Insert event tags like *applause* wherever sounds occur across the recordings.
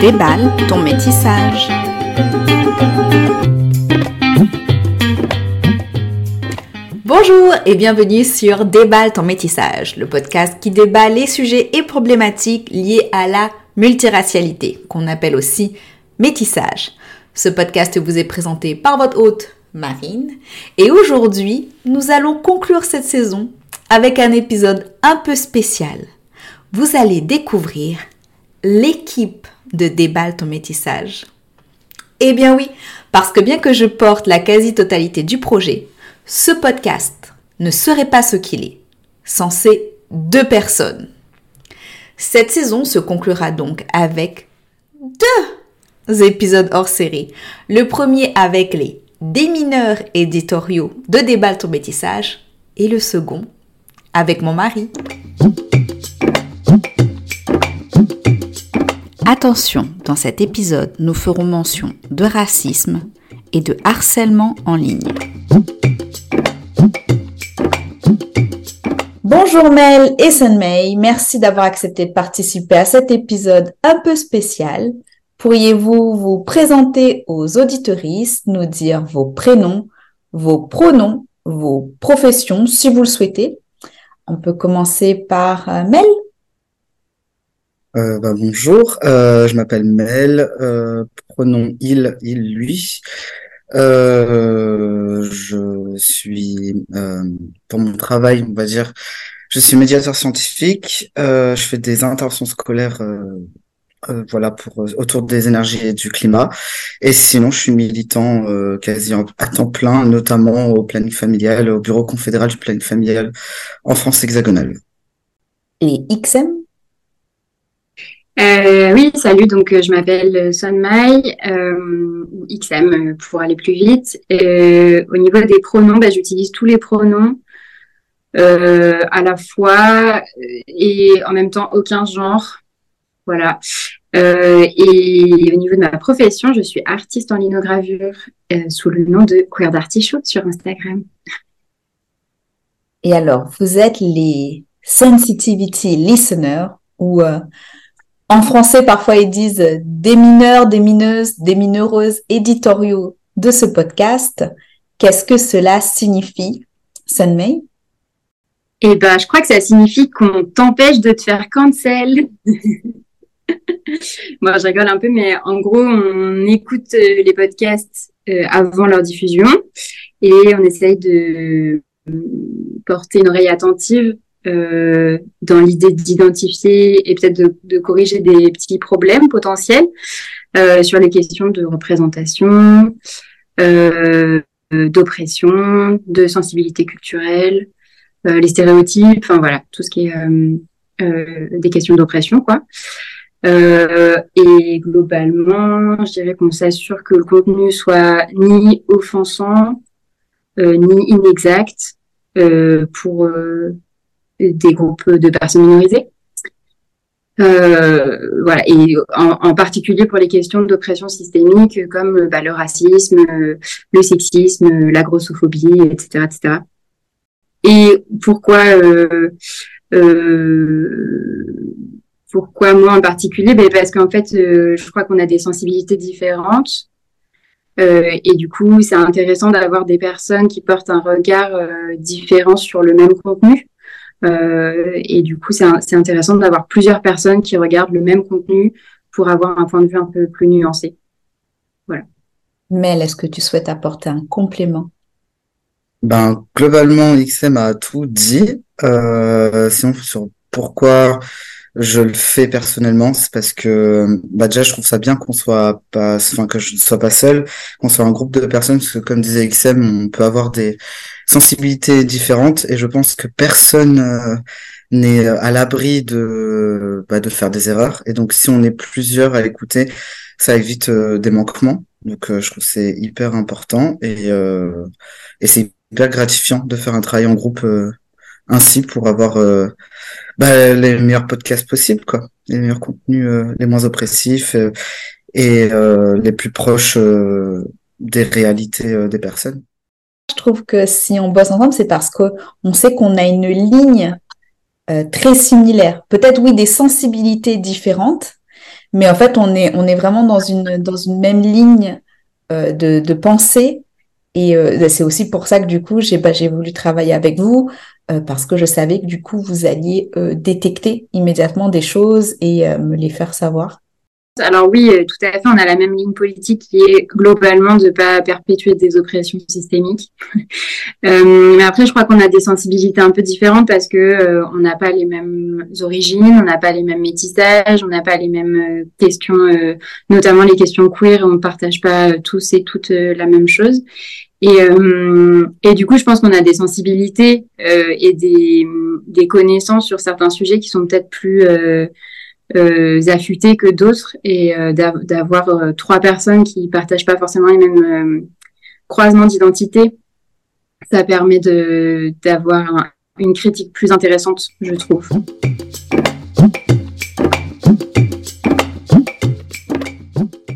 Déballe ton métissage. Bonjour et bienvenue sur Déballe ton métissage, le podcast qui débat les sujets et problématiques liés à la multiracialité, qu'on appelle aussi métissage. Ce podcast vous est présenté par votre hôte Marine et aujourd'hui nous allons conclure cette saison avec un épisode un peu spécial. Vous allez découvrir l'équipe de Déballe ton métissage. Eh bien oui, parce que bien que je porte la quasi-totalité du projet, ce podcast ne serait pas ce qu'il est sans ces deux personnes. Cette saison se conclura donc avec deux épisodes hors série. Le premier avec les démineurs éditoriaux de Déballe ton métissage et le second avec mon mari. Attention, dans cet épisode, nous ferons mention de racisme et de harcèlement en ligne. Bonjour Mel et Sunmei, merci d'avoir accepté de participer à cet épisode un peu spécial. Pourriez-vous vous présenter aux auditoristes, nous dire vos prénoms, vos pronoms, vos professions si vous le souhaitez? On peut commencer par euh, Mel? Euh, bah, bonjour, euh, je m'appelle Mel, euh, il, il, lui. Euh, je suis, euh, pour mon travail, on va dire, je suis médiateur scientifique. je fais des interventions scolaires, voilà, pour autour des énergies et du climat. Et sinon, je suis militant quasi à temps plein, notamment au planning familial, au bureau confédéral du planning familial en France hexagonale. Et XM euh, oui, salut. Donc, euh, je m'appelle Sonmai, euh, XM pour aller plus vite. au niveau des pronoms, bah, j'utilise tous les pronoms euh, à la fois et en même temps aucun genre. Voilà. Euh, et au niveau de ma profession, je suis artiste en linogravure sous le nom de Queer d'Artichaut sur Instagram. Et alors, vous êtes les sensitivity listeners ou en français, parfois, ils disent des mineurs, des mineuses, des mineureuses éditoriaux de ce podcast. Qu'est-ce que cela signifie, Sunmei Eh ben, je crois que ça signifie qu'on t'empêche de te faire cancel. *laughs* Moi, je rigole un peu, mais en gros, on écoute euh, les podcasts euh, avant leur diffusion et on essaye de euh, porter une oreille attentive euh, dans l'idée d'identifier et peut-être de, de, corriger des petits problèmes potentiels euh, sur les questions de représentation, euh, d'oppression, de sensibilité culturelle, euh, les stéréotypes, enfin voilà, tout ce qui est euh, des questions d'oppression, quoi. et globalement, je dirais qu'on s'assure que le contenu soit ni offensant, ni inexact, pour des groupes de personnes minorisées. Euh, voilà, et en, particulier pour les questions d'oppression systémique comme bah, le racisme, le sexisme, la grossophobie, etc., etc. Et pourquoi, euh, euh, pourquoi moi en particulier? Ben Parce qu'en fait, euh, je crois qu'on a des sensibilités différentes. Euh, et du coup, c'est intéressant d'avoir des personnes qui portent un regard différent sur le même contenu. Euh, et du coup, c'est intéressant d'avoir plusieurs personnes qui regardent le même contenu pour avoir un point de vue un peu plus nuancé. Voilà. Mel, est-ce que tu souhaites apporter un complément? Ben globalement, XM a tout dit. Euh, sinon sur pourquoi je le fais personnellement, c'est parce que bah déjà je trouve ça bien qu'on soit pas, enfin que je ne sois pas seul, qu'on soit un groupe de personnes, parce que comme disait XM, on peut avoir des sensibilités différentes et je pense que personne euh, n'est à l'abri de bah, de faire des erreurs et donc si on est plusieurs à écouter, ça évite euh, des manquements. Donc euh, je trouve c'est hyper important et et c'est hyper gratifiant de faire un travail en groupe ainsi pour avoir bah, les meilleurs podcasts possibles, quoi, les meilleurs contenus, euh, les moins oppressifs euh, et euh, les plus proches des réalités des personnes. Je trouve que si on bosse ensemble, c'est parce qu'on sait qu'on a une ligne très similaire. Peut-être oui des sensibilités différentes, Mais en fait, on est, on est vraiment dans une, dans une même ligne euh, de, de pensée. Et euh, c'est aussi pour ça que du coup, j'ai bah, j'ai voulu travailler avec vous euh, parce que je savais que du coup, vous alliez détecter immédiatement des choses et me les faire savoir. Alors oui, euh, tout à fait, on a la même ligne politique qui est globalement de ne pas perpétuer des oppressions systémiques. *laughs* euh, mais après, je crois qu'on a des sensibilités un peu différentes parce que euh, on n'a pas les mêmes origines, on n'a pas les mêmes métissages, on n'a pas les mêmes euh, questions, notamment les questions queer, on ne partage pas tous et toutes la même chose. Et, et du coup, je pense qu'on a des sensibilités et des, des connaissances sur certains sujets qui sont peut-être plus euh, affûtés que d'autres et euh, d'avoir euh, trois personnes qui partagent pas forcément les mêmes euh, croisements d'identité, ça permet de d'avoir une critique plus intéressante, je trouve.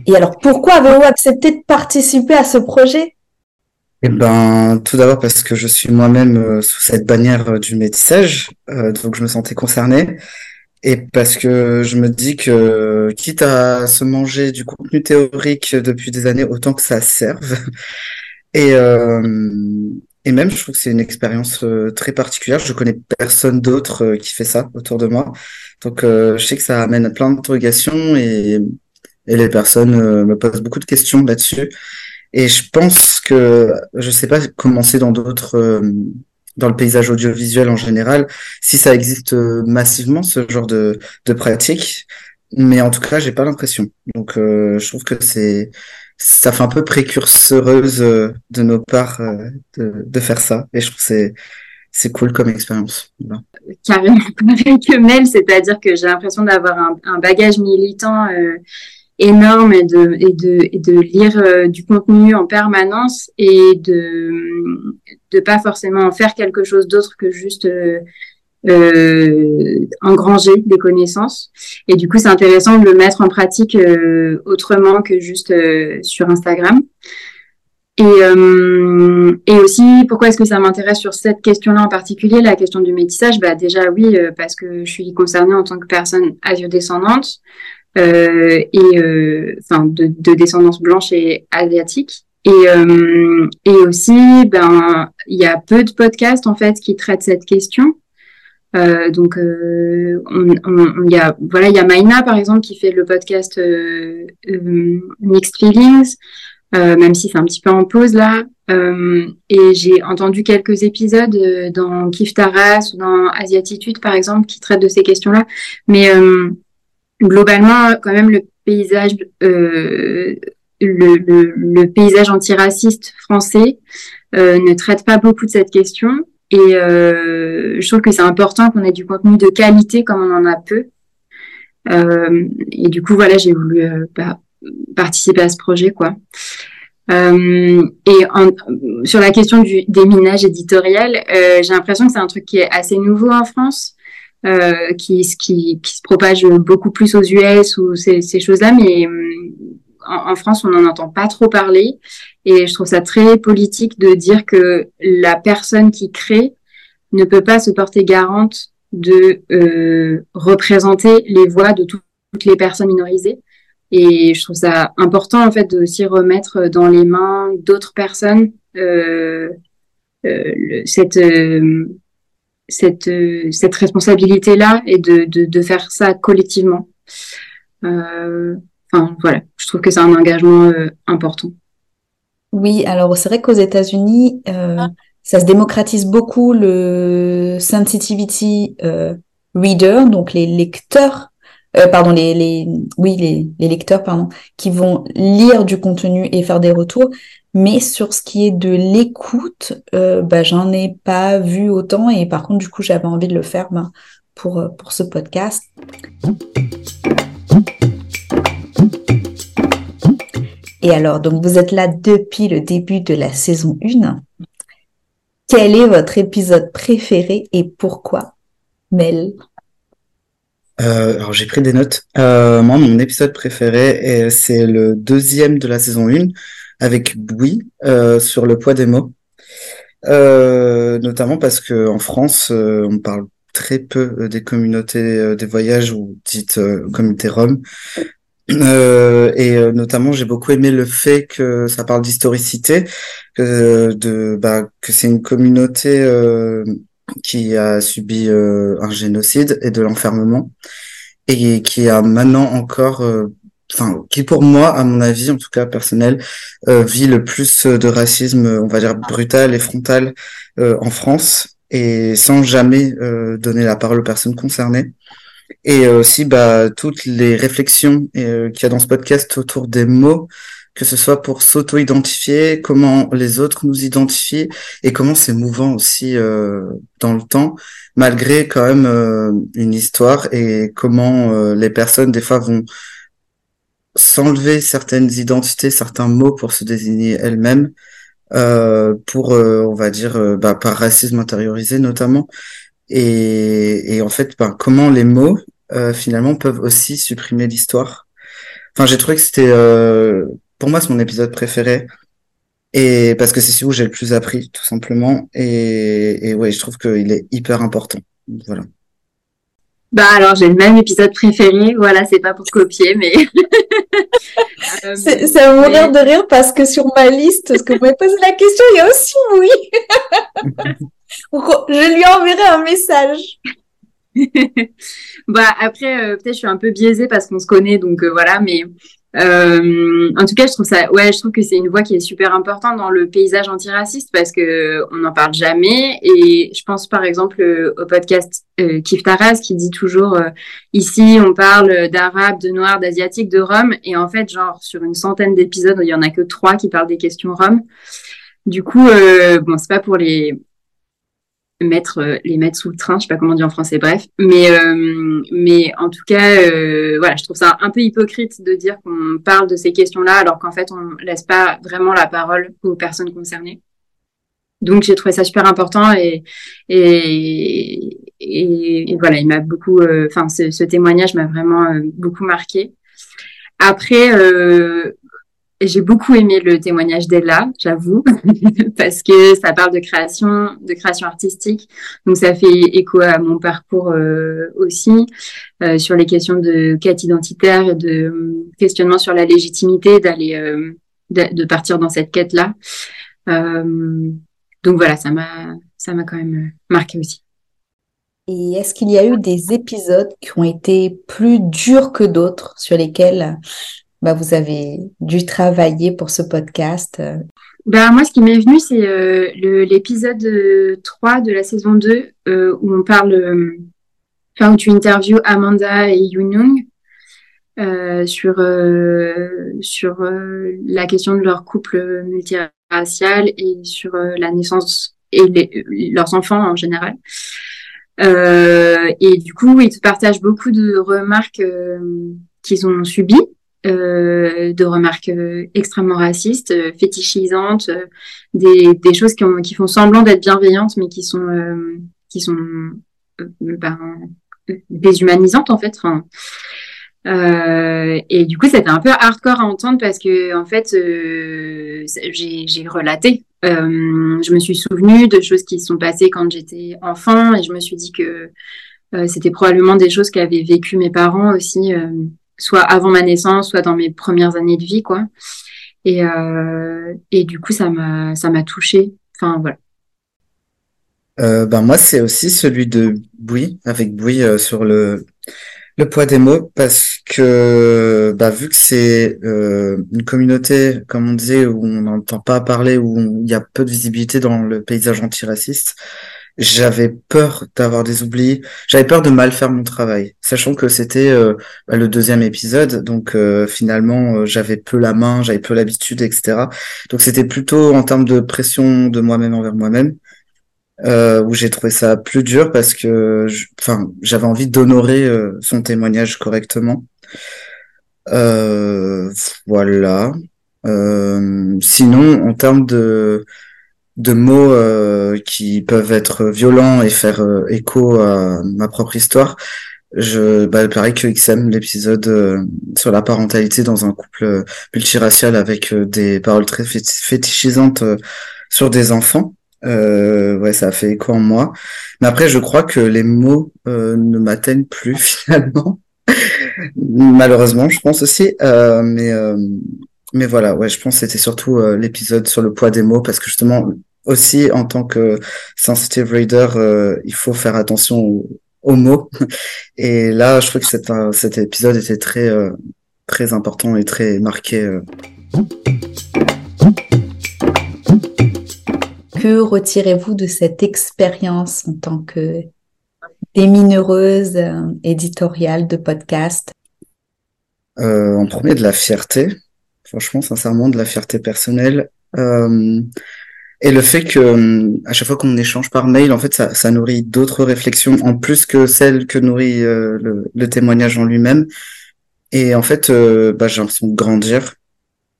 Et alors, pourquoi avez-vous accepté de participer à ce projet? Eh ben, tout d'abord parce que je suis moi-même sous cette bannière du métissage, donc je me sentais concerné. Et parce que je me dis que, quitte à se manger du contenu théorique depuis des années, autant que ça serve. *laughs* Et, euh, et même, je trouve que c'est une expérience euh, très particulière. Je connais personne d'autre euh, qui fait ça autour de moi. Donc, je sais que ça amène plein d'interrogations et, et les personnes me posent beaucoup de questions là-dessus. Et je pense que, je sais pas comment c'est dans d'autres dans le paysage audiovisuel en général, si ça existe euh, massivement ce genre de, de pratique. Mais en tout cas, j'ai pas l'impression. Donc, euh, je trouve que c'est ça fait un peu précurseuse euh, de nos parts de, de faire ça. Et je trouve que c'est c'est cool comme expérience. Carrément *laughs* pareil que Mel, c'est-à-dire que j'ai l'impression d'avoir un, bagage militant énorme et de, et de, et de lire euh, du contenu en permanence et de de pas forcément en faire quelque chose d'autre que juste euh, euh, engranger des connaissances. Et du coup, c'est intéressant de le mettre en pratique euh, autrement que juste sur Instagram. Et, euh, et aussi, pourquoi est-ce que ça m'intéresse sur cette question-là en particulier, la question du métissage? Bah déjà oui, parce que je suis concernée en tant que personne asiodescendante, euh, et euh, enfin de, de, descendance blanche et asiatique. Et, euh, et aussi, ben, il y a peu de podcasts en fait qui traitent cette question. Euh, donc, euh, on, on, y a, voilà, il y a Maïna par exemple qui fait le podcast euh, Mixed Feelings, même si c'est un petit peu en pause là. et j'ai entendu quelques épisodes dans Kif Taras ou dans Asiatitude par exemple qui traitent de ces questions-là. Mais globalement, quand même, le paysage, euh, le, paysage antiraciste français euh, ne traite pas beaucoup de cette question. Et euh, je trouve que c'est important qu'on ait du contenu de qualité comme on en a peu. Et du coup, voilà, j'ai voulu bah, participer à ce projet, quoi. Et sur la question du déminage éditorial, j'ai l'impression que c'est un truc qui est assez nouveau en France euh, qui, qui, qui, se propage beaucoup plus aux US ou ces, ces choses-là, mais euh, en, en, France, on n'en entend pas trop parler. Et je trouve ça très politique de dire que la personne qui crée ne peut pas se porter garante de euh, représenter les voix de toutes les personnes minorisées. Et je trouve ça important en fait de aussi remettre dans les mains d'autres personnes euh, euh, cette euh, cette, euh, cette responsabilité-là et de, de, de, faire ça collectivement. Euh, enfin, voilà, je trouve que c'est un engagement euh, important. Oui, alors c'est vrai qu'aux États-Unis, euh, ça se démocratise beaucoup le sensitivity euh, reader, donc les lecteurs euh, pardon, les, les, oui, les, les, lecteurs, pardon, qui vont lire du contenu et faire des retours. Mais sur ce qui est de l'écoute, euh, bah, j'en ai pas vu autant et par contre, du coup, j'avais envie de le faire bah, pour, euh, pour ce podcast. Et alors, donc vous êtes là depuis le début de la saison 1. Quel est votre épisode préféré et pourquoi Mel? Euh, alors j'ai pris des notes. Euh, moi, mon épisode préféré, c'est le deuxième de la saison 1 avec Bouy euh, sur le poids des mots. Euh, notamment parce que en France, euh, on parle très peu des communautés des voyages ou dites communautés Rome. et notamment, j'ai beaucoup aimé le fait que ça parle d'historicité, bah, que c'est une communauté qui a subi un génocide et de l'enfermement. Et qui a maintenant encore enfin qui pour moi à mon avis en tout cas personnel euh, vit le plus de racisme on va dire brutal et frontal euh, en France. Et sans jamais euh, donner la parole aux personnes concernées. Et aussi bah toutes les réflexions qu'il y a dans ce podcast autour des mots que ce soit pour s'auto-identifier, comment les autres nous identifient et comment c'est mouvant aussi dans le temps, malgré quand même une histoire et comment les personnes des fois vont s'enlever certaines identités, certains mots pour se désigner elles-mêmes, euh, pour, euh, on va dire, euh, bah, par racisme intériorisé notamment. Et, et en fait, bah, comment les mots, finalement, peuvent aussi supprimer l'histoire. Enfin, j'ai trouvé que c'était, pour moi, c'est mon épisode préféré. Et parce que c'est celui où j'ai le plus appris, tout simplement. Et, et ouais, je trouve qu'il est hyper important. Voilà. Bah alors j'ai le même épisode préféré, voilà, c'est pas pour copier, mais *laughs* euh, ça va mourir de rire parce que sur ma liste, parce que vous m'avez posé la question, il y a aussi oui. *laughs* je lui enverrai un message. *laughs* bah après, euh, peut-être je suis un peu biaisée parce qu'on se connaît, donc euh, voilà, mais euh, en tout cas, je trouve ça, ouais, je trouve que c'est une voix qui est super importante dans le paysage antiraciste parce que on n'en parle jamais. Et je pense par exemple euh, au podcast euh, Kif Taras qui dit toujours euh, ici on parle d'arabe, de noir, d'asiatique, de rome. Et en fait, genre sur une centaine d'épisodes, il y en a que trois qui parlent des questions roms. Du coup, bon, c'est pas pour les mettre euh, les mettre sous le train, je sais pas comment dire en français, bref. Mais euh, mais en tout cas, euh, voilà, je trouve ça un peu hypocrite de dire qu'on parle de ces questions-là alors qu'en fait on laisse pas vraiment la parole aux personnes concernées. Donc j'ai trouvé ça super important et et, et, voilà, il m'a beaucoup, enfin ce, ce, témoignage m'a vraiment beaucoup marqué. Après, j'ai beaucoup aimé le témoignage d'Ella, j'avoue, *laughs* parce que ça parle de création, de création artistique. Donc ça fait écho à mon parcours euh, aussi euh, sur les questions de quête identitaire et de euh, questionnement sur la légitimité d'aller de, de, partir dans cette quête là. donc voilà, ça m'a ça m'a quand même marqué aussi. Et est-ce qu'il y a eu des épisodes qui ont été plus durs que d'autres sur lesquels bah, vous avez dû travailler pour ce podcast ben, Moi, ce qui m'est venu, c'est euh, l'épisode 3 euh, de la saison 2 euh, où on parle, euh, enfin, où tu interviews Amanda et Yoon euh, sur, sur la question de leur couple multiracial et sur la naissance et leurs enfants en général. et du coup, ils te partagent beaucoup de remarques qu'ils ont subies euh, de remarques euh, extrêmement racistes, euh, fétichisantes, des, des, choses qui, ont, qui font semblant d'être bienveillantes, mais qui sont, qui sont ben, déshumanisantes en fait. Enfin, et du coup, c'était un peu hardcore à entendre parce que en fait, j'ai relaté. je me suis souvenue de choses qui se sont passées quand j'étais enfant et je me suis dit que c'était probablement des choses qu'avaient vécu mes parents aussi soit avant ma naissance, soit dans mes premières années de vie, quoi. Et, euh, et du coup, ça m'a, ça m'a touchée. Enfin, voilà. Euh, ben moi, c'est aussi celui de Bouy, avec Bouy euh, sur le, le poids des mots, parce que bah, vu que c'est euh, une communauté, comme on disait, où on n'entend pas parler, où il y a peu de visibilité dans le paysage antiraciste, j'avais peur d'avoir des oublis, j'avais peur de mal faire mon travail, sachant que c'était euh, bah, le deuxième épisode, donc euh, finalement euh, j'avais peu la main, j'avais peu l'habitude, etc. Donc c'était plutôt en termes de pression de moi-même envers moi-même, où j'ai trouvé ça plus dur parce que, enfin, j'avais envie d'honorer son témoignage correctement. voilà. sinon, en termes de de mots euh, qui peuvent être violents et faire euh, écho à ma propre histoire. Je, bah, pareil que XM, l'épisode euh, sur la parentalité dans un couple multiracial avec des paroles très fétichisantes sur des enfants. Euh, ouais, ça a fait écho en moi. Mais après, je crois que les mots euh, ne m'atteignent plus *laughs* finalement. Malheureusement, je pense aussi. Euh, mais euh, mais voilà, ouais, je pense que c'était surtout euh, l'épisode sur le poids des mots parce que justement aussi en tant que sensitive reader, euh, il faut faire attention aux, aux, mots. *laughs* Et là, je trouve que cet, cet épisode était très très important et très marqué. Que retirez-vous de cette expérience en tant que démineuse euh, éditoriale de podcast? Euh, En premier, de la fierté. Franchement, sincèrement, de la fierté personnelle. Euh, et le fait que à chaque fois qu'on échange par mail, en fait, ça, ça nourrit d'autres réflexions en plus que celles que nourrit euh, le, témoignage en lui-même. Et en fait, euh, bah, j'ai l'impression de grandir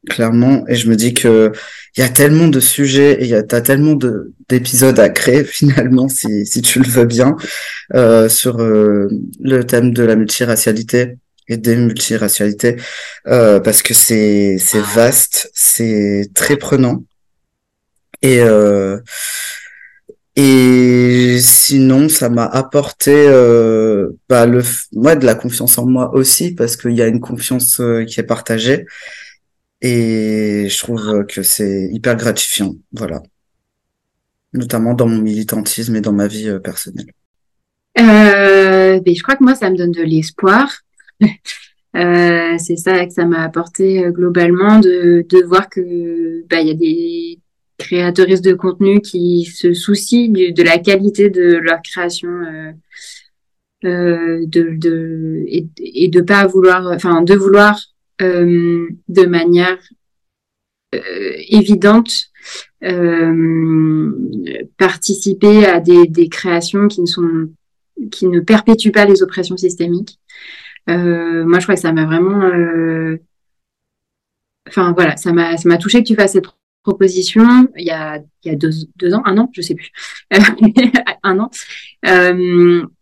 clairement. Et je me dis que il y a tellement de sujets et il y a t'as tellement de d'épisodes à créer *laughs* finalement si si tu le veux bien euh, sur euh, le thème de la multiracialité et des multiracialités euh, parce que c'est c'est vaste, c'est très prenant et euh, et sinon, ça m'a apporté euh, bah, le, moi de la confiance en moi aussi parce qu'il y a une confiance euh, qui est partagée et je trouve que c'est hyper gratifiant, voilà. Notamment dans mon militantisme et dans ma vie personnelle. Euh, ben, je crois que moi, ça me donne de l'espoir. *laughs* c'est ça que ça m'a apporté globalement de, de voir que bah, il y a des créatrices de contenu qui se soucient de la qualité de leur création euh, euh, de, de et, de pas vouloir enfin de vouloir euh, de manière évidente participer à des, des, créations qui ne sont qui ne perpétuent pas les oppressions systémiques. Moi, je crois que ça m'a vraiment, enfin voilà, ça m'a ça m'a touché que tu fasses cette proposition il y a il y a deux, deux ans, un an, je sais plus, *laughs* un an,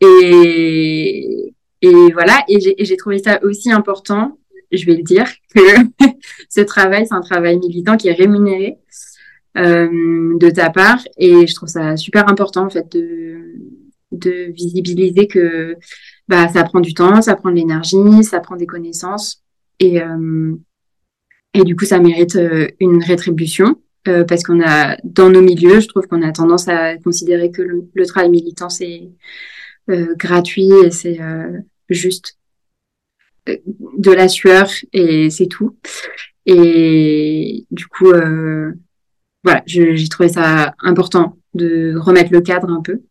et et voilà, et j'ai trouvé ça aussi important je vais le dire, que *laughs* ce travail, c'est un travail militant qui est rémunéré euh, de ta part. Et je trouve ça super important, en fait, de, de visibiliser que bah, ça prend du temps, ça prend de l'énergie, ça prend des connaissances. Et, euh, et du coup, ça mérite euh, une rétribution. Euh, parce qu'on a, dans nos milieux, je trouve qu'on a tendance à considérer que le, le travail militant, c'est euh, gratuit et c'est juste de la sueur et c'est tout. Et du coup, euh, voilà, j'ai trouvé ça important de remettre le cadre un peu.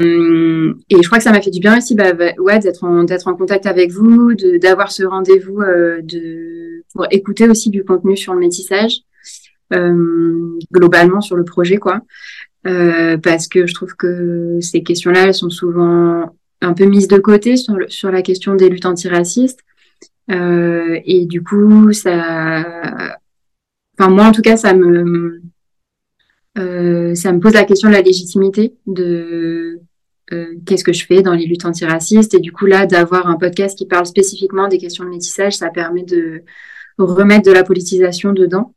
Et je crois que ça m'a fait du bien aussi, bah, bah ouais, d'être en en contact avec vous, d'avoir ce rendez-vous euh, de pour écouter aussi du contenu sur le métissage, euh, globalement sur le projet, quoi. Euh, parce que je trouve que ces questions-là, elles sont souvent un peu mise de côté sur, sur la question des luttes antiracistes. Euh, et du coup, ça, enfin moi en tout cas, ça me, euh, ça me pose la question de la légitimité de euh, qu'est-ce que je fais dans les luttes antiracistes. Et du coup là, d'avoir un podcast qui parle spécifiquement des questions de métissage, ça permet de remettre de la politisation dedans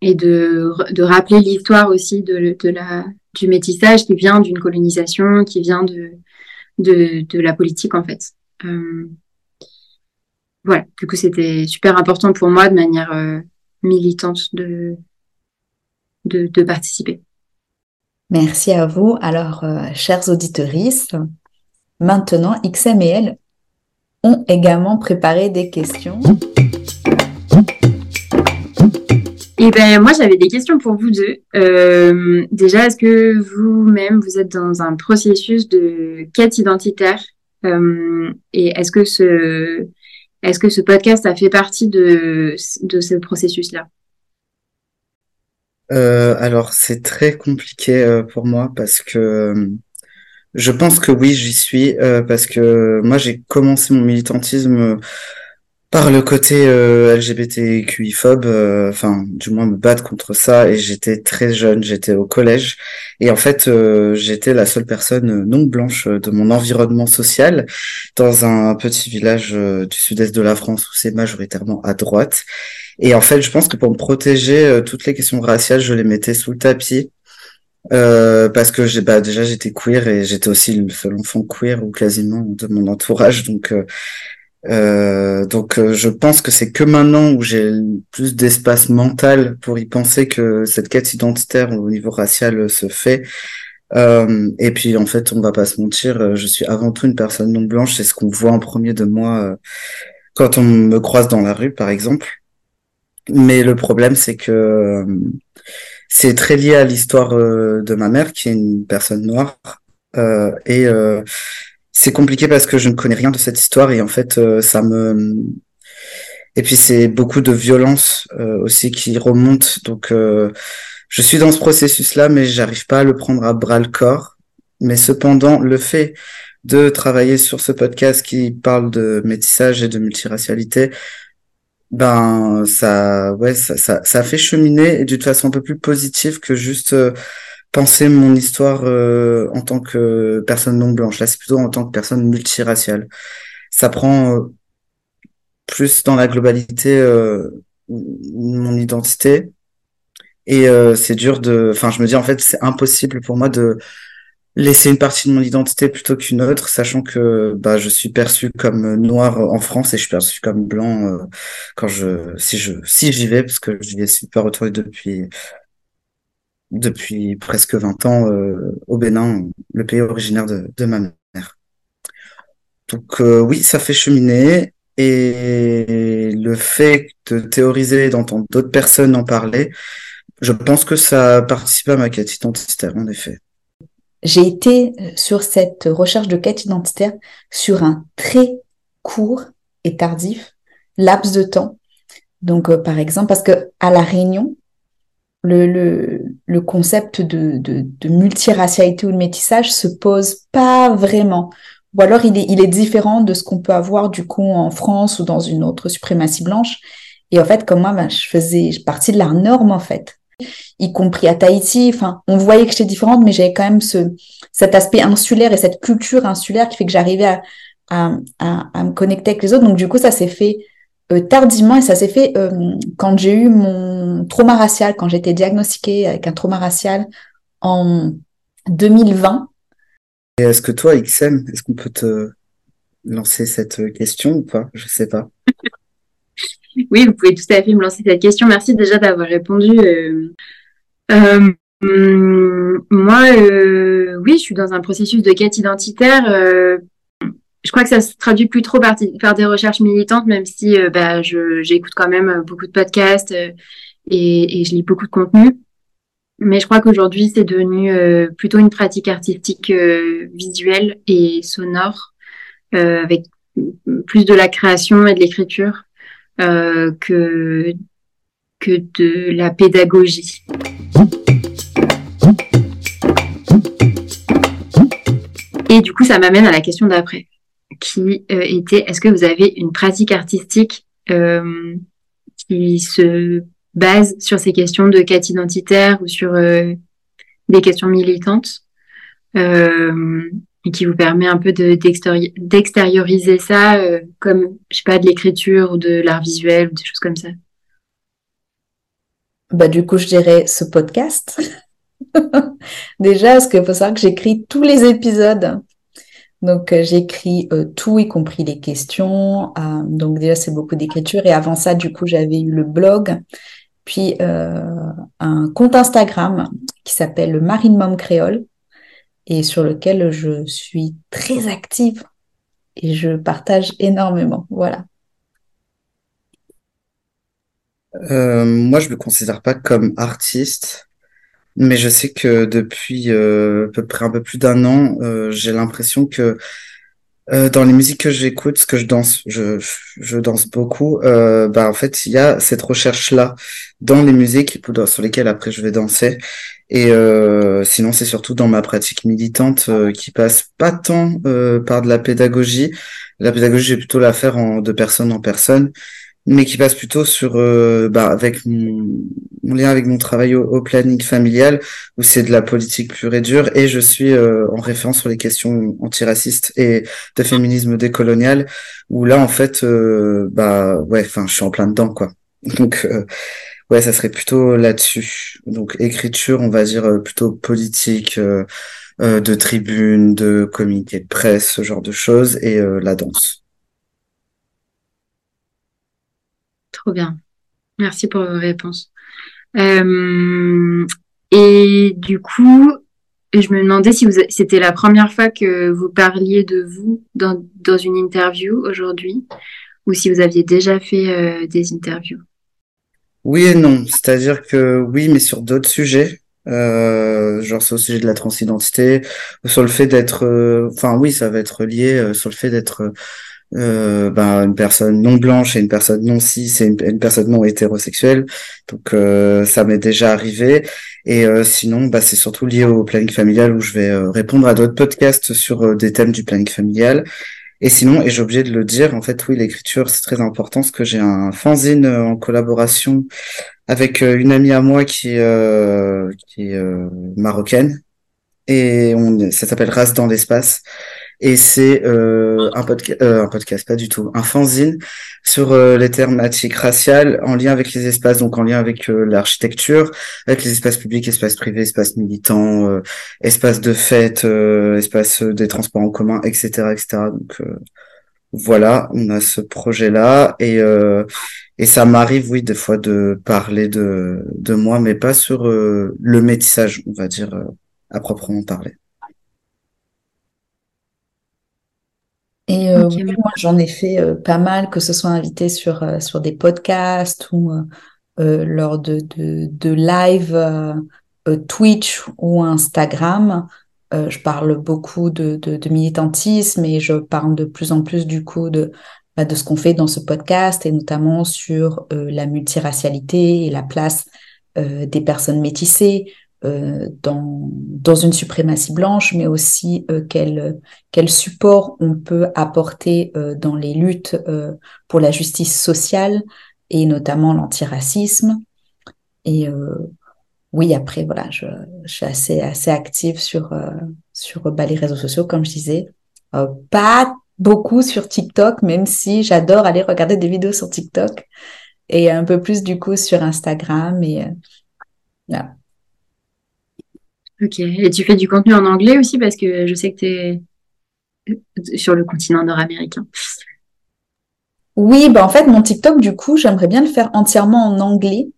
et de, de rappeler l'histoire aussi de, de la du métissage qui vient d'une colonisation, qui vient de de, de la politique en fait. Euh, voilà, du coup c'était super important pour moi de manière euh, militante de, de, de, participer. Merci à vous. Alors, euh, chers auditorices, maintenant XML ont également préparé des questions. Eh ben moi j'avais des questions pour vous deux. Euh, déjà, est-ce que vous-même vous êtes dans un processus de quête identitaire? Euh, et est-ce que ce est-ce que ce podcast a fait partie de de ce processus-là? Euh, Alors c'est très compliqué euh, pour moi parce que euh, je pense que oui j'y suis parce que moi j'ai commencé mon militantisme par le côté euh, LGBTQI-phobe, euh, enfin du moins me battre contre ça. Et j'étais très jeune, j'étais au collège, et en fait euh, j'étais la seule personne non blanche de mon environnement social dans un petit village du sud-est de la France où c'est majoritairement à droite. Et en fait, je pense que pour me protéger, toutes les questions raciales, je les mettais sous le tapis. parce que j'ai bah déjà j'étais queer et j'étais aussi le seul enfant queer ou quasiment de mon entourage donc euh, donc euh, je pense que c'est que maintenant où j'ai plus d'espace mental pour y penser que cette quête identitaire au niveau racial se fait. Euh, et puis en fait, on va pas se mentir, je suis avant tout une personne non blanche, c'est ce qu'on voit en premier de moi quand on me croise dans la rue, par exemple. Mais le problème, c'est que c'est très lié à l'histoire de ma mère, qui est une personne noire. et c'est compliqué parce que je ne connais rien de cette histoire et en fait euh, ça me et puis c'est beaucoup de violence euh, aussi qui remonte. Donc euh, je suis dans ce processus là mais j'arrive pas à le prendre à bras le corps. Mais cependant le fait de travailler sur ce podcast qui parle de métissage et de multiracialité ben ça ouais ça ça, ça fait cheminer d'une façon un peu plus positive que juste penser mon histoire euh, en tant que personne non blanche. Là, c'est plutôt en tant que personne multiraciale. Ça prend euh, plus dans la globalité euh, mon identité. Et c'est dur de... Enfin, je me dis, en fait, c'est impossible pour moi de laisser une partie de mon identité plutôt qu'une autre, sachant que bah, je suis perçu comme noir en France et je suis perçu comme blanc quand je si je si j'y vais parce que j'y suis pas retourné depuis depuis presque 20 ans euh, au Bénin, le pays originaire de, ma mère. Donc euh, oui, ça fait cheminer et le fait de théoriser, d'entendre d'autres personnes en parler, je pense que ça participe à ma quête identitaire, en effet. J'ai été euh, sur cette recherche de quête identitaire sur un très court et tardif laps de temps. Donc, par exemple, parce que à la Réunion, le, le, le concept de, de, de, multiracialité ou de métissage se pose pas vraiment. Ou alors il est, il est différent de ce qu'on peut avoir du coup en France ou dans une autre suprématie blanche. Et en fait, comme moi, ben, je faisais partie de la norme en fait, y compris à Tahiti. Enfin, on voyait que j'étais différente, mais j'avais quand même ce, cet aspect insulaire et cette culture insulaire qui fait que j'arrivais à, à, à, à me connecter avec les autres. Donc du coup, ça s'est fait euh, tardivement et ça s'est fait euh, quand j'ai eu mon trauma racial, quand j'ai été diagnostiquée avec un trauma racial en 2020. Et est-ce que toi, XM, est-ce qu'on peut te lancer cette question ou pas? Je sais pas. *laughs* oui, vous pouvez tout à fait me lancer cette question. Merci déjà d'avoir répondu. Euh, euh, moi, oui, je suis dans un processus de quête identitaire je crois que ça se traduit plus trop par, des recherches militantes, même si euh, bah, j'écoute quand même euh, beaucoup de podcasts euh, et, et, je lis beaucoup de contenu. Mais je crois qu'aujourd'hui, c'est devenu plutôt une pratique artistique visuelle et sonore, avec plus de la création et de l'écriture que, que de la pédagogie. Et du coup, ça m'amène à la question d'après qui euh, était est-ce que vous avez une pratique artistique euh, qui se base sur ces questions de quête identitaire ou sur euh, des questions militantes et qui vous permet un peu d'extérioriser ça comme je sais pas de l'écriture ou de l'art visuel ou des choses comme ça? Bah du coup je dirais ce podcast. *laughs* Déjà parce qu'il faut savoir que j'écris tous les épisodes donc euh, j'écris euh, tout, y compris les questions. Euh, donc déjà c'est beaucoup d'écriture. Et avant ça, du coup, j'avais eu le blog, puis un compte Instagram qui s'appelle Marine Mom Créole et sur lequel je suis très active et je partage énormément. Voilà. moi, je me considère pas comme artiste. Mais je sais que depuis euh, peu près un peu plus d'un an, euh, j'ai l'impression que Euh, dans les musiques que j'écoute, ce que je danse, je, danse beaucoup. Bah en fait, il y a cette recherche-là dans les musiques sur lesquelles après je vais danser. Et sinon, c'est surtout dans ma pratique militante qui passe pas tant par de la pédagogie. La pédagogie, j'ai plutôt la faire de personne en personne mais qui passe plutôt sur euh, bah, avec mon, lien avec mon travail au, planning familial où c'est de la politique pure et dure et je suis euh, en référence sur les questions antiracistes et de féminisme décolonial où là en fait euh, bah ouais enfin je suis en plein dedans quoi. Donc ouais ça serait plutôt là-dessus. Donc écriture on va dire plutôt politique de tribune de communiqué de presse ce genre de choses et la danse Trop bien. Merci pour vos réponses. Euh, et du coup, je me demandais si c'était la première fois que vous parliez de vous dans, une interview aujourd'hui ou si vous aviez déjà fait euh, des interviews. Oui et non. C'est-à-dire que oui, mais sur d'autres sujets. Euh, genre sur le sujet de la transidentité, sur le fait d'être, enfin oui, ça va être lié sur le fait d'être euh, ben, une personne non blanche et une personne non cis et une, personne non hétérosexuelle. Donc euh, ça m'est déjà arrivé. Et euh, sinon, bah, c'est surtout lié au planning familial où je vais euh, répondre à d'autres podcasts sur des thèmes du planning familial. Et sinon, et j'ai oublié de le dire, en fait, oui, l'écriture, c'est très important parce que j'ai un fanzine en collaboration avec une amie à moi qui, qui est marocaine. Et on, ça s'appelle Race dans l'espace et c'est euh, un, podcast, euh, un podcast, pas du tout, un fanzine sur euh, les thématiques raciales en lien avec les espaces, donc en lien avec euh, l'architecture, avec les espaces publics, espaces privés, espaces militants, euh, espaces de fête, espaces des transports en commun, etc., etc. Donc voilà, on a ce projet-là et et ça m'arrive, oui, des fois de parler de de moi, mais pas sur le métissage, on va dire à proprement parler. Et euh, moi, j'en ai fait euh, pas mal, que ce soit invité sur, euh, sur des podcasts ou lors de, de, de live Twitch ou Instagram. je parle beaucoup de, de, de, militantisme et je parle de plus en plus du coup de, bah, de ce qu'on fait dans ce podcast et notamment sur la multiracialité et la place des personnes métissées, euh, dans, dans une suprématie blanche, mais aussi euh, quel, quel support on peut apporter euh, dans les luttes euh, pour la justice sociale et notamment l'antiracisme. Et oui, après, voilà, je, je, suis assez, assez active sur, sur bah, les réseaux sociaux, comme je disais. pas beaucoup sur TikTok, même si j'adore aller regarder des vidéos sur TikTok et un peu plus du coup sur Instagram et voilà. Ok. Et tu fais du contenu en anglais aussi parce que je sais que tu es sur le continent nord-américain. Oui, bah en fait, mon TikTok, du coup, j'aimerais bien le faire entièrement en anglais.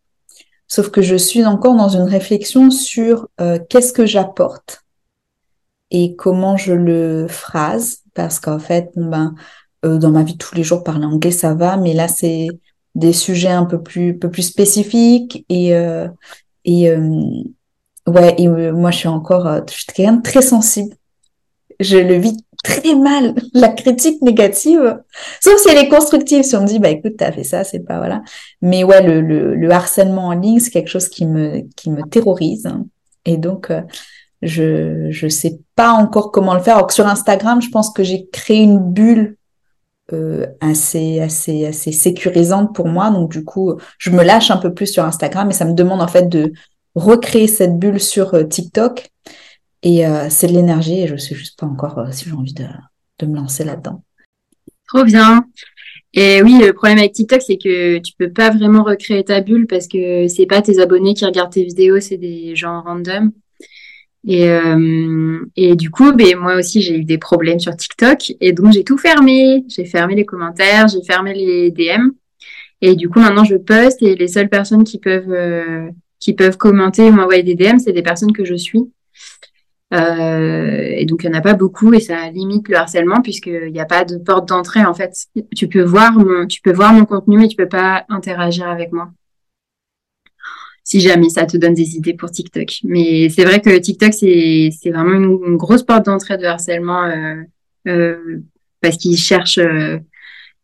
Sauf que je suis encore dans une réflexion sur euh, qu'est-ce que j'apporte et comment je le phrase. Parce qu'en fait, ben, euh, dans ma vie tous les jours, parler anglais, ça va. Mais là, c'est des sujets un peu plus, peu plus spécifiques et, euh, et, Ouais, et euh, moi, je suis encore, euh, je suis quelqu'un de très sensible. Je le vis très mal, *laughs* la critique négative. Sauf si elle est constructive. Si on me dit, bah, écoute, t'as fait ça, c'est pas, voilà. Mais ouais, le, le, le harcèlement en ligne, c'est quelque chose qui me, qui me terrorise. Et donc, euh, je, je sais pas encore comment le faire. Alors que sur Instagram, je pense que j'ai créé une bulle euh, assez, assez, assez sécurisante pour moi. Donc, du coup, je me lâche un peu plus sur Instagram et ça me demande en fait de, recréer cette bulle sur euh, TikTok. Et euh, c'est de l'énergie et je sais juste pas encore euh, si j'ai envie de, me lancer là-dedans. Trop bien. Et oui, le problème avec TikTok, c'est que tu peux pas vraiment recréer ta bulle parce que c'est pas tes abonnés qui regardent tes vidéos, c'est des gens random. Et, et du coup, ben, moi aussi, j'ai eu des problèmes sur TikTok et donc j'ai tout fermé. J'ai fermé les commentaires, j'ai fermé les DM. Et du coup, maintenant, je poste et les seules personnes qui peuvent qui peuvent commenter ou m'envoyer des DM, c'est des personnes que je suis. Euh, et donc, il n'y en a pas beaucoup et ça limite le harcèlement puisqu'il n'y a pas de porte d'entrée, en fait. Tu peux voir mon, tu peux voir mon contenu, mais tu peux pas interagir avec moi. Si jamais ça te donne des idées pour TikTok. Mais c'est vrai que TikTok, c'est, c'est vraiment une, grosse porte d'entrée de harcèlement, euh, euh, parce qu'ils cherchent, euh,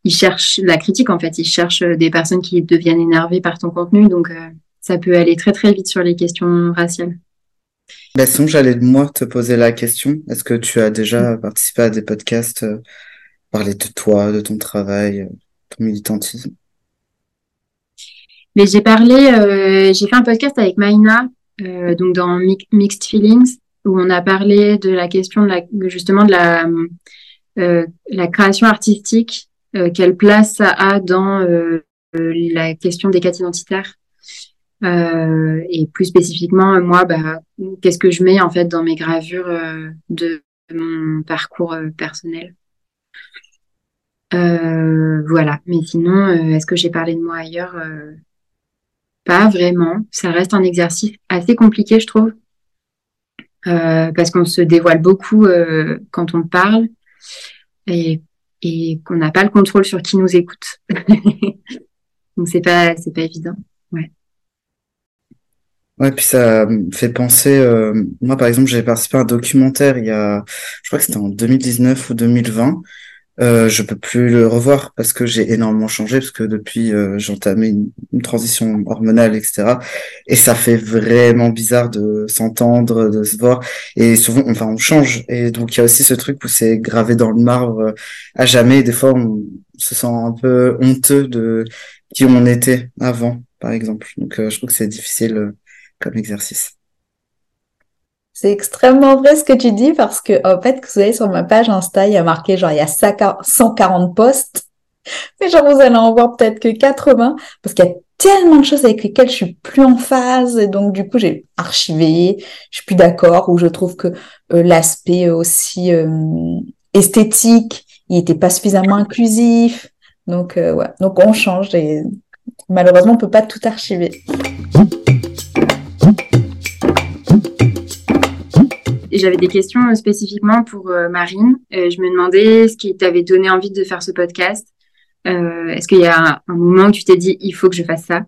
ils cherchent la critique en fait. Ils cherchent des personnes qui deviennent énervées par ton contenu, donc ça peut aller très très vite sur les questions raciales. Bah, sinon, j'allais moi te poser la question. Est-ce que tu as déjà participé à des podcasts, parler de toi, de ton travail, ton militantisme? Mais j'ai parlé, j'ai fait un podcast avec Maïna, donc dans Mixed Feelings, où on a parlé de la question de la, justement de la, euh, la création artistique, euh, quelle place ça a dans euh, la question des quêtes identitaires. Et plus spécifiquement, moi, bah, qu'est-ce que je mets en fait dans mes gravures de mon parcours personnel? voilà. Mais sinon, est-ce que j'ai parlé de moi ailleurs? Pas vraiment. Ça reste un exercice assez compliqué, je trouve. Euh, parce qu'on se dévoile beaucoup euh, quand on parle et, et qu'on n'a pas le contrôle sur qui nous écoute. *laughs* Donc c'est pas c'est pas évident. Ouais. Puis ça fait penser. Euh, moi, par exemple, j'ai participé à un documentaire il y a, je crois que c'était en 2019 ou 2020, euh, je peux plus le revoir parce que j'ai énormément changé parce que depuis euh, j'ai entamé une, transition hormonale etc et ça fait vraiment bizarre de s'entendre de se voir et souvent enfin on change et donc il y a aussi ce truc où c'est gravé dans le marbre euh, à jamais des fois on se sent un peu honteux de qui on était avant par exemple donc euh, je trouve que c'est difficile comme exercice c'est extrêmement vrai ce que tu dis parce que, en fait, vous allez sur ma page Insta, il y a marqué genre, il y a 140 posts. *laughs* Mais genre, vous allez en voir peut-être que 80 parce qu'il y a tellement de choses avec lesquelles je suis plus en phase et donc du coup j'ai archivé, je suis plus d'accord ou je trouve que euh, l'aspect aussi euh, esthétique, il était pas suffisamment inclusif. Donc euh, ouais, donc on change et malheureusement on peut pas tout archiver. J'avais des questions euh, spécifiquement pour euh, Marine. Euh, je me demandais ce qui t'avait donné envie de faire ce podcast. Est-ce qu'il y a un moment où tu t'es dit il faut que je fasse ça?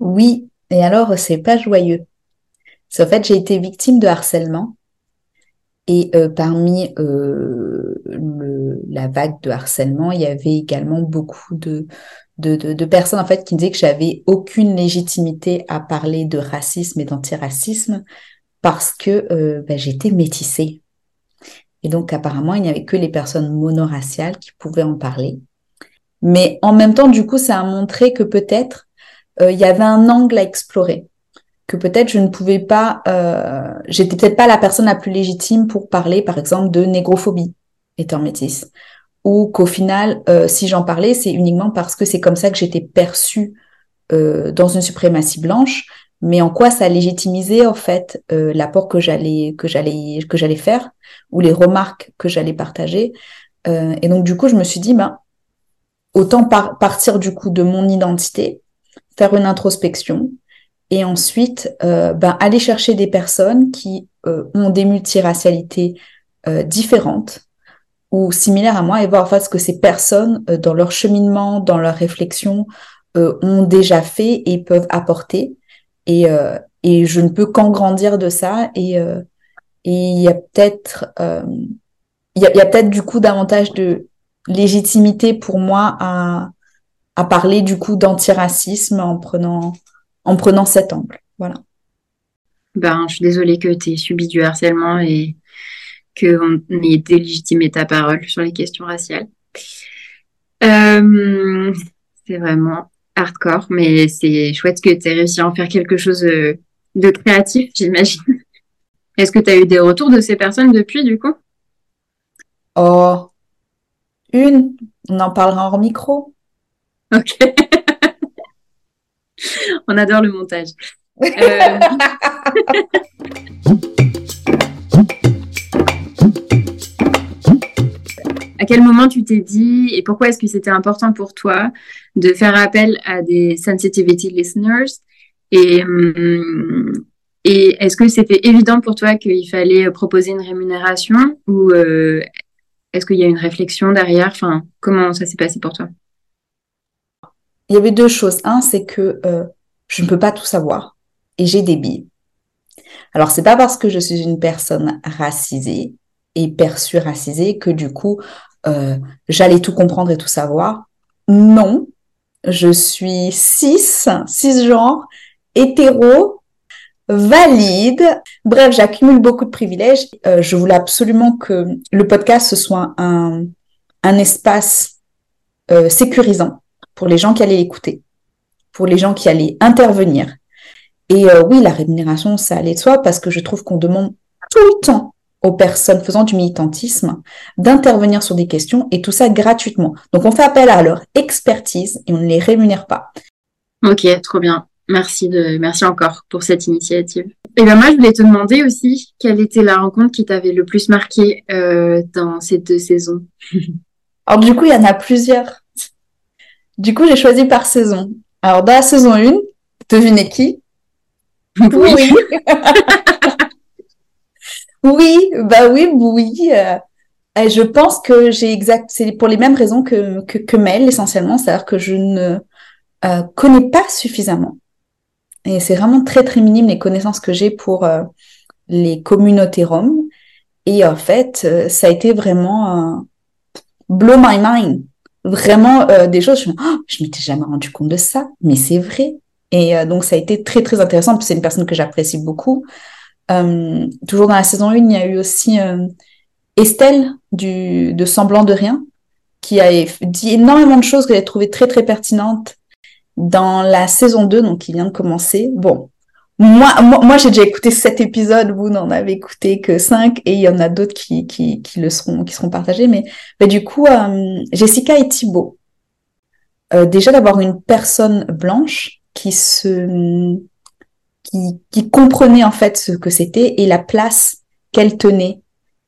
Oui, et alors c'est pas joyeux. En fait j'ai été victime de harcèlement et parmi la vague de harcèlement, il y avait également beaucoup de personnes en fait qui disaient que j'avais aucune légitimité à parler de racisme et d'antiracisme parce que euh, ben, j'étais métissée. Et donc apparemment, il n'y avait que les personnes monoraciales qui pouvaient en parler. Mais en même temps, du coup, ça a montré que peut-être euh, il y avait un angle à explorer, que peut-être je ne pouvais pas, euh, j'étais peut-être pas la personne la plus légitime pour parler, par exemple, de négrophobie étant métisse, ou qu'au final, euh, si j'en parlais, c'est uniquement parce que c'est comme ça que j'étais perçue euh, dans une suprématie blanche, mais en quoi ça légitimisait en fait euh, l'apport que j'allais que j'allais que j'allais faire ou les remarques que j'allais partager? Euh, et donc du coup je me suis dit ben autant partir du coup de mon identité faire une introspection et ensuite euh, ben, aller chercher des personnes qui ont des multiracialités différentes ou similaires à moi et voir en fait ce que ces personnes dans leur cheminement dans leur réflexion ont déjà fait et peuvent apporter et, euh, et je ne peux qu'en grandir de ça. Et euh, et il y a peut-être euh, il y a, peut-être du coup davantage de légitimité pour moi à, à parler du coup d'antiracisme en prenant en prenant cet angle. Voilà. Ben, je suis désolée que tu aies subi du harcèlement et qu'on ait délégitimé ta parole sur les questions raciales. Euh, c'est vraiment hardcore, mais c'est chouette que tu aies réussi à en faire quelque chose euh, de créatif, j'imagine. *laughs* Est-ce que tu as eu des retours de ces personnes depuis, du coup? Oh, une, on en parlera en micro. Ok. *laughs* on adore le montage. *laughs* Euh, à quel moment tu t'es dit et pourquoi est-ce que c'était important pour toi de faire appel à des sensitivity listeners? Et, hum, est-ce que c'était évident pour toi qu'il fallait proposer une rémunération ou euh, est-ce qu'il y a une réflexion derrière? Enfin, comment ça s'est passé pour toi? Il y avait deux choses. Un, c'est que euh, je ne peux pas tout savoir et j'ai des billes. Alors, c'est pas parce que je suis une personne racisée et perçue racisée que du coup, euh, j'allais tout comprendre et tout savoir. Non, je suis cis, cisgenre, hétéro, valide. Bref, j'accumule beaucoup de privilèges. Euh, je voulais absolument que le podcast soit un, un espace euh, sécurisant pour les gens qui allaient l'écouter, pour les gens qui allaient intervenir. Et oui, la rémunération, ça allait de soi parce que je trouve qu'on demande tout le temps aux personnes faisant du militantisme d'intervenir sur des questions et tout ça gratuitement. Donc on fait appel à leur expertise et on ne les rémunère pas. Ok, trop bien. Merci de, merci encore pour cette initiative. Et ben moi, je voulais te demander aussi quelle était la rencontre qui t'avait le plus marqué euh, dans ces deux saisons. *laughs* Alors du coup, il y en a plusieurs. Du coup, j'ai choisi par saison. Alors dans la saison 1, devinez qui? Oui. *laughs* Oui, bah oui, oui. euh, et je pense que j'ai exact, c'est pour les mêmes raisons que, que, que Mel, essentiellement, c'est-à-dire que je ne euh, connais pas suffisamment. Et c'est vraiment très, très minime les connaissances que j'ai pour euh, les communautés roms. Et en fait, euh, ça a été vraiment euh, blow my mind. Vraiment euh, des choses, je, Oh, je m'étais jamais rendu compte de ça, mais c'est vrai. Et euh, donc, ça a été très, très intéressant, c'est une personne que j'apprécie beaucoup. Euh, toujours dans la saison 1, il y a eu aussi euh, Estelle de Semblant de Rien, qui a dit énormément de choses que j'ai trouvées très très pertinentes dans la saison 2, donc qui vient de commencer. Bon, moi, moi, j'ai déjà écouté sept épisodes, vous n'en avez écouté que cinq, et il y en a d'autres qui, qui, le seront, qui seront partagés. Mais, mais du coup, euh, Jessica et Thibaut, déjà d'avoir une personne blanche qui se qui, qui comprenait en fait ce que c'était et la place qu'elle tenait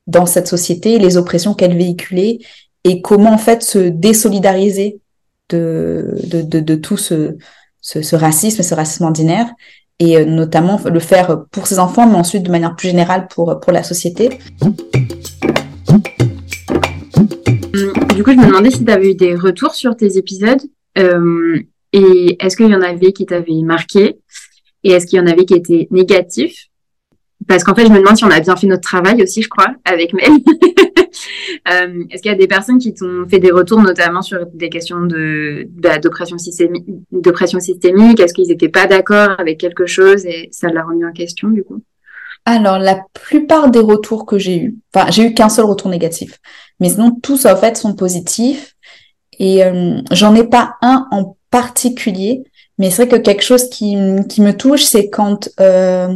dans cette société, les oppressions qu'elle véhiculait et comment en fait se désolidariser de, de, de, de tout ce, ce, ce racisme, ce racisme ordinaire et euh, notamment le faire pour ses enfants, mais ensuite de manière plus générale pour, pour la société. Du coup, je me demandais si tu avais eu des retours sur tes épisodes euh, et est-ce qu'il y en avait qui t'avaient marqué? Et est-ce qu'il y en avait qui étaient négatifs? Parce qu'en fait, je me demande si on a bien fait notre travail aussi, je crois, avec Mel. *laughs* Euh, est-ce qu'il y a des personnes qui t'ont fait des retours, notamment sur des questions de bah, d'oppression systémique, Est-ce qu'ils n'étaient pas d'accord avec quelque chose et ça l'a remis en question du coup? Alors, la plupart des retours que j'ai eus, enfin, j'ai eu qu'un seul retour négatif, mais sinon, tous en fait sont positifs. Et euh, j'en ai pas un en particulier, mais c'est vrai que quelque chose qui, qui me touche, c'est quand, euh,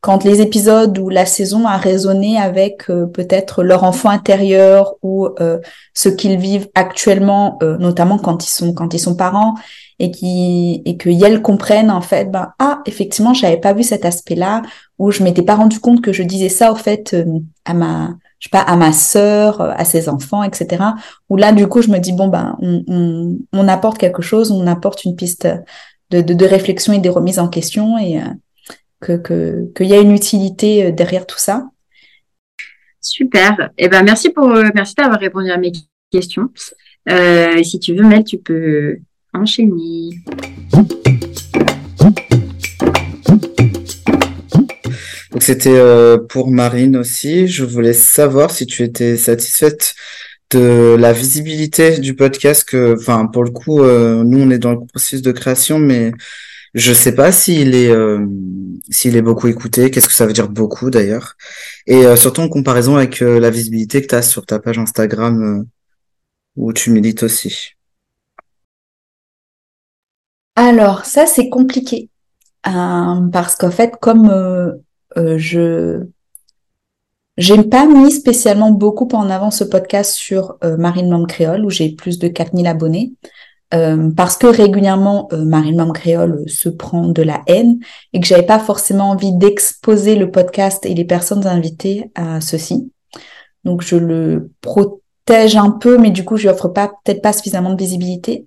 quand les épisodes ou la saison a résonné avec euh, peut-être leur enfant intérieur ou euh, ce qu'ils vivent actuellement, euh, notamment quand ils sont quand ils sont parents et qui et que elles comprennent en fait, ben ah effectivement j'avais pas vu cet aspect-là ou je m'étais pas rendu compte que je disais ça au fait euh, à ma je sais pas à ma sœur, à ses enfants, etc. Où là du coup je me dis bon ben on, on apporte quelque chose, on apporte une piste de, de, de réflexion et des remises en question et euh, que que qu'il y a une utilité euh, derrière tout ça. Super. Eh ben merci pour euh, merci d'avoir répondu à mes questions. Euh, si tu veux, Mel, tu peux enchaîner. Donc c'était pour Marine aussi. Je voulais savoir si tu étais satisfaite de la visibilité du podcast que, enfin, pour le coup, euh, nous on est dans le processus de création, mais je sais pas s'il est euh, s'il est beaucoup écouté. Qu'est-ce que ça veut dire beaucoup d'ailleurs? Et euh, surtout en comparaison avec euh, la visibilité que tu as sur ta page Instagram où tu milites aussi. Alors ça c'est compliqué Euh, parce qu'en fait comme je j'ai pas mis spécialement beaucoup en avant ce podcast sur euh, Marine Mom Créole où j'ai plus de 4000 abonnés euh, parce que régulièrement euh, Marine Mom Créole se prend de la haine et que j'avais pas forcément envie d'exposer le podcast et les personnes invitées à ceci. Donc je le protège un peu, mais du coup je lui offre pas peut-être pas suffisamment de visibilité.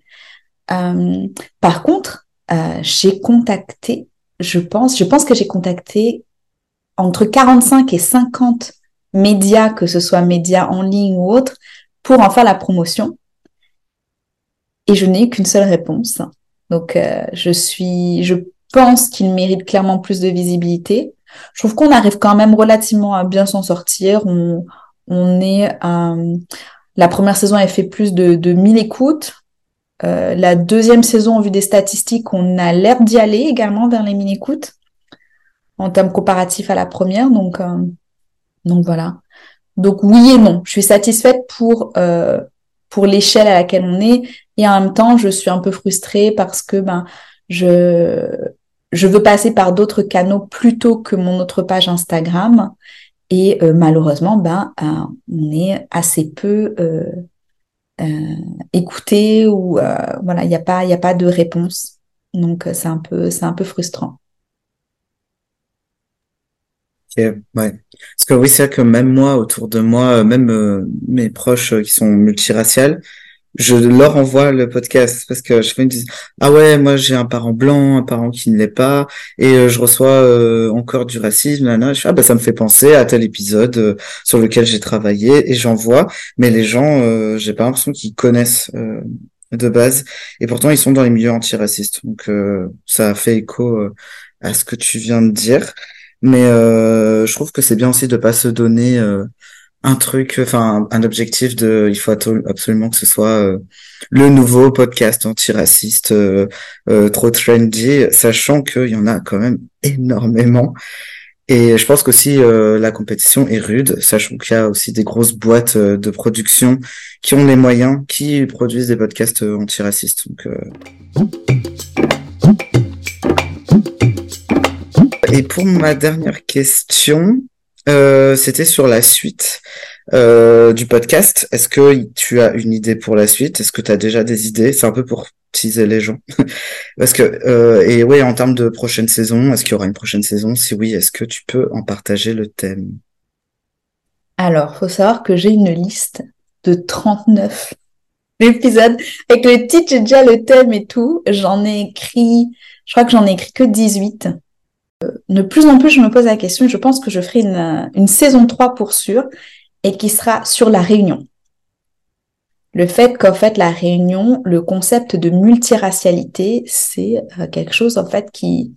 Euh, par contre, euh, j'ai contacté, je pense, je pense que j'ai contacté entre 45 et 50 médias, que ce soit médias en ligne ou autres, pour en faire la promotion. Et je n'ai qu'une seule réponse. Donc, euh, je suis, je pense qu'il mérite clairement plus de visibilité. Je trouve qu'on arrive quand même relativement à bien s'en sortir. On, on est, euh, La première saison, elle fait plus de, de 1000 écoutes. Euh, la deuxième saison, en vue des statistiques, on a l'air d'y aller également vers les 1000 écoutes en termes comparatifs à la première. Donc, donc voilà. Donc oui et non. Je suis satisfaite pour euh, pour l'échelle à laquelle on est et en même temps, je suis un peu frustrée parce que ben je je veux passer par d'autres canaux plutôt que mon autre page Instagram et euh, malheureusement ben on est assez peu écouté ou voilà il n'y a pas il y a pas de réponse donc c'est un peu c'est un peu frustrant ouais. Parce que oui, c'est vrai que même moi, autour de moi, euh, même euh, mes proches euh, qui sont multiraciales, je leur envoie le podcast parce que je fais une ah ouais moi j'ai un parent blanc un parent qui ne l'est pas et je reçois encore du racisme là, je ah bah ça me fait penser à tel épisode sur lequel j'ai travaillé et j'envoie mais les gens j'ai pas l'impression qu'ils connaissent de base. Et pourtant ils sont dans les milieux antiracistes. Donc ça fait écho à ce que tu viens de dire mais euh, je trouve que c'est bien aussi de pas se donner euh, un truc, enfin un objectif de, il faut absolument que ce soit euh, le nouveau podcast antiraciste euh, trop trendy, sachant qu'il y en a quand même énormément. Et je pense qu'aussi la compétition est rude, sachant qu'il y a aussi des grosses boîtes de production qui ont les moyens, qui produisent des podcasts antiracistes. Donc Et pour ma dernière question, euh, c'était sur la suite euh, du podcast. Est-ce que tu as une idée pour la suite? Est-ce que tu as déjà des idées? C'est un peu pour teaser les gens. *laughs* Parce que euh, et oui, en termes de prochaine saison, est-ce qu'il y aura une prochaine saison? Si oui, est-ce que tu peux en partager le thème? Alors, faut savoir que j'ai une liste de 39 *laughs* épisodes avec le titre, j'ai déjà le thème et tout. J'en ai écrit, je crois que j'en ai écrit que 18 de plus en plus, je me pose la question, je pense que je ferai une, saison 3 pour sûr, et qui sera sur la réunion. Le fait qu'en fait, la réunion, le concept de multiracialité, c'est euh, quelque chose, en fait, qui,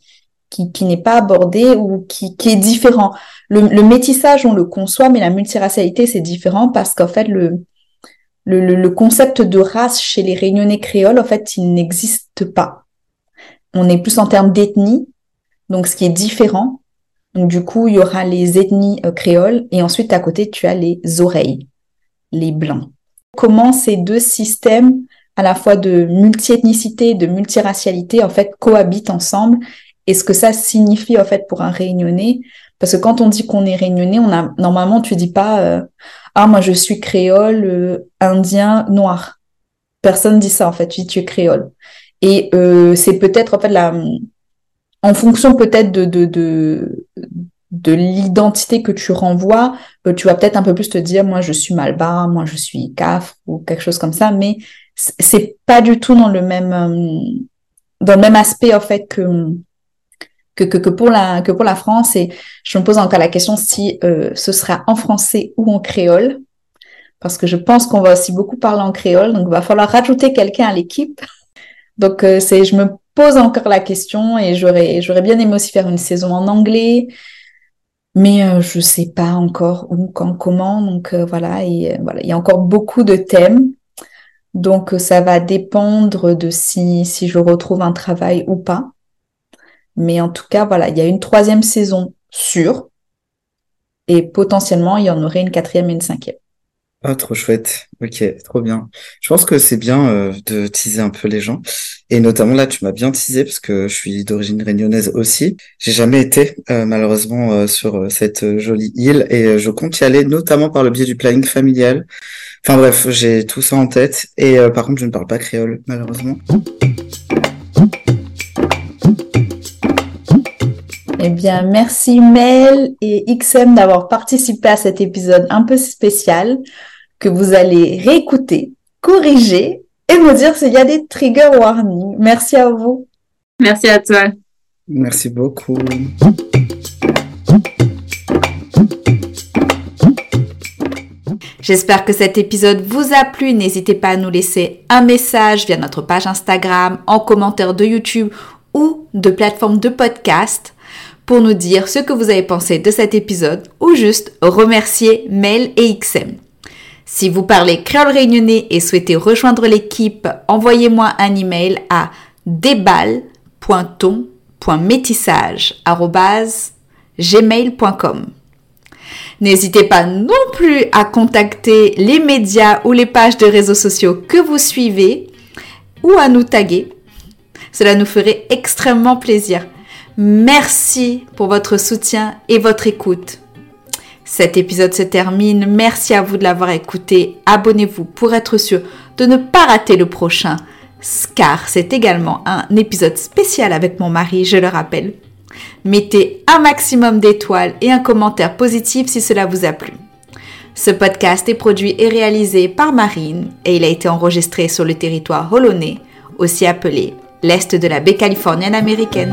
qui, n'est pas abordé ou qui, est différent. Le, métissage, on le conçoit, mais la multiracialité, c'est différent parce qu'en fait, le, le, le, concept de race chez les réunionnais créoles, en fait, il n'existe pas. On est plus en termes d'ethnie, donc ce qui est différent. Donc du coup, il y aura les ethnies euh, créoles et ensuite à côté, tu as les oreilles, les blancs. Comment ces deux systèmes à la fois de multiethnicité, de multiracialité, en fait, cohabitent ensemble et ce que ça signifie, en fait, pour un réunionnais? Parce que quand on dit qu'on est réunionnais, on a, normalement, tu dis pas, euh, ah, moi, je suis créole, euh, indien, noir. Personne dit ça, en fait. Tu dis, tu es créole. Et c'est peut-être, en fait, la, en fonction peut-être de, de, de, de l'identité que tu renvoies, euh, tu vas peut-être un peu plus te dire, moi je suis Malbar, moi je suis CAF ou quelque chose comme ça, mais c'est pas du tout dans le même euh, dans le même aspect en fait que que, que, pour la que pour la France. Et je me pose encore la question si euh, ce sera en français ou en créole parce que je pense qu'on va aussi beaucoup parler en créole. Donc il va falloir rajouter quelqu'un à l'équipe. Donc c'est je me pose encore la question et j'aurais, bien aimé aussi faire une saison en anglais, mais euh, je sais pas encore où, quand, comment. Donc euh, voilà, et euh, voilà, il y a encore beaucoup de thèmes. Donc ça va dépendre de si, si je retrouve un travail ou pas. Mais en tout cas, voilà, il y a une troisième saison sûre. Et potentiellement, il y en aurait une quatrième et une cinquième. Ah, trop chouette. Ok, trop bien. Je pense que c'est bien euh, de teaser un peu les gens. Et notamment là, tu m'as bien teasé parce que je suis d'origine réunionnaise aussi. J'ai jamais été euh, malheureusement euh, sur cette jolie île et je compte y aller notamment par le biais du planning familial. Enfin bref, j'ai tout ça en tête. Et par contre, je ne parle pas créole malheureusement. Eh bien, merci Mel et XM d'avoir participé à cet épisode un peu spécial que vous allez réécouter, corriger et me dire s'il y a des trigger warnings. Merci à vous. Merci à toi. Merci beaucoup. J'espère que cet épisode vous a plu. N'hésitez pas à nous laisser un message via notre page Instagram, en commentaire de YouTube ou de plateforme de podcast pour nous dire ce que vous avez pensé de cet épisode ou juste remercier Mel et XM. Si vous parlez créole réunionnais et souhaitez rejoindre l'équipe, envoyez-moi un email à déballe.ton.métissage.gmail.com. N'hésitez pas non plus à contacter les médias ou les pages de réseaux sociaux que vous suivez ou à nous taguer. Cela nous ferait extrêmement plaisir. Merci pour votre soutien et votre écoute. Cet épisode se termine. Merci à vous de l'avoir écouté. Abonnez-vous pour être sûr de ne pas rater le prochain, car c'est également un épisode spécial avec mon mari, je le rappelle. Mettez un maximum d'étoiles et un commentaire positif si cela vous a plu. Ce podcast est produit et réalisé par Marine et il a été enregistré sur le territoire holonnais, aussi appelé l'Est de la baie californienne américaine.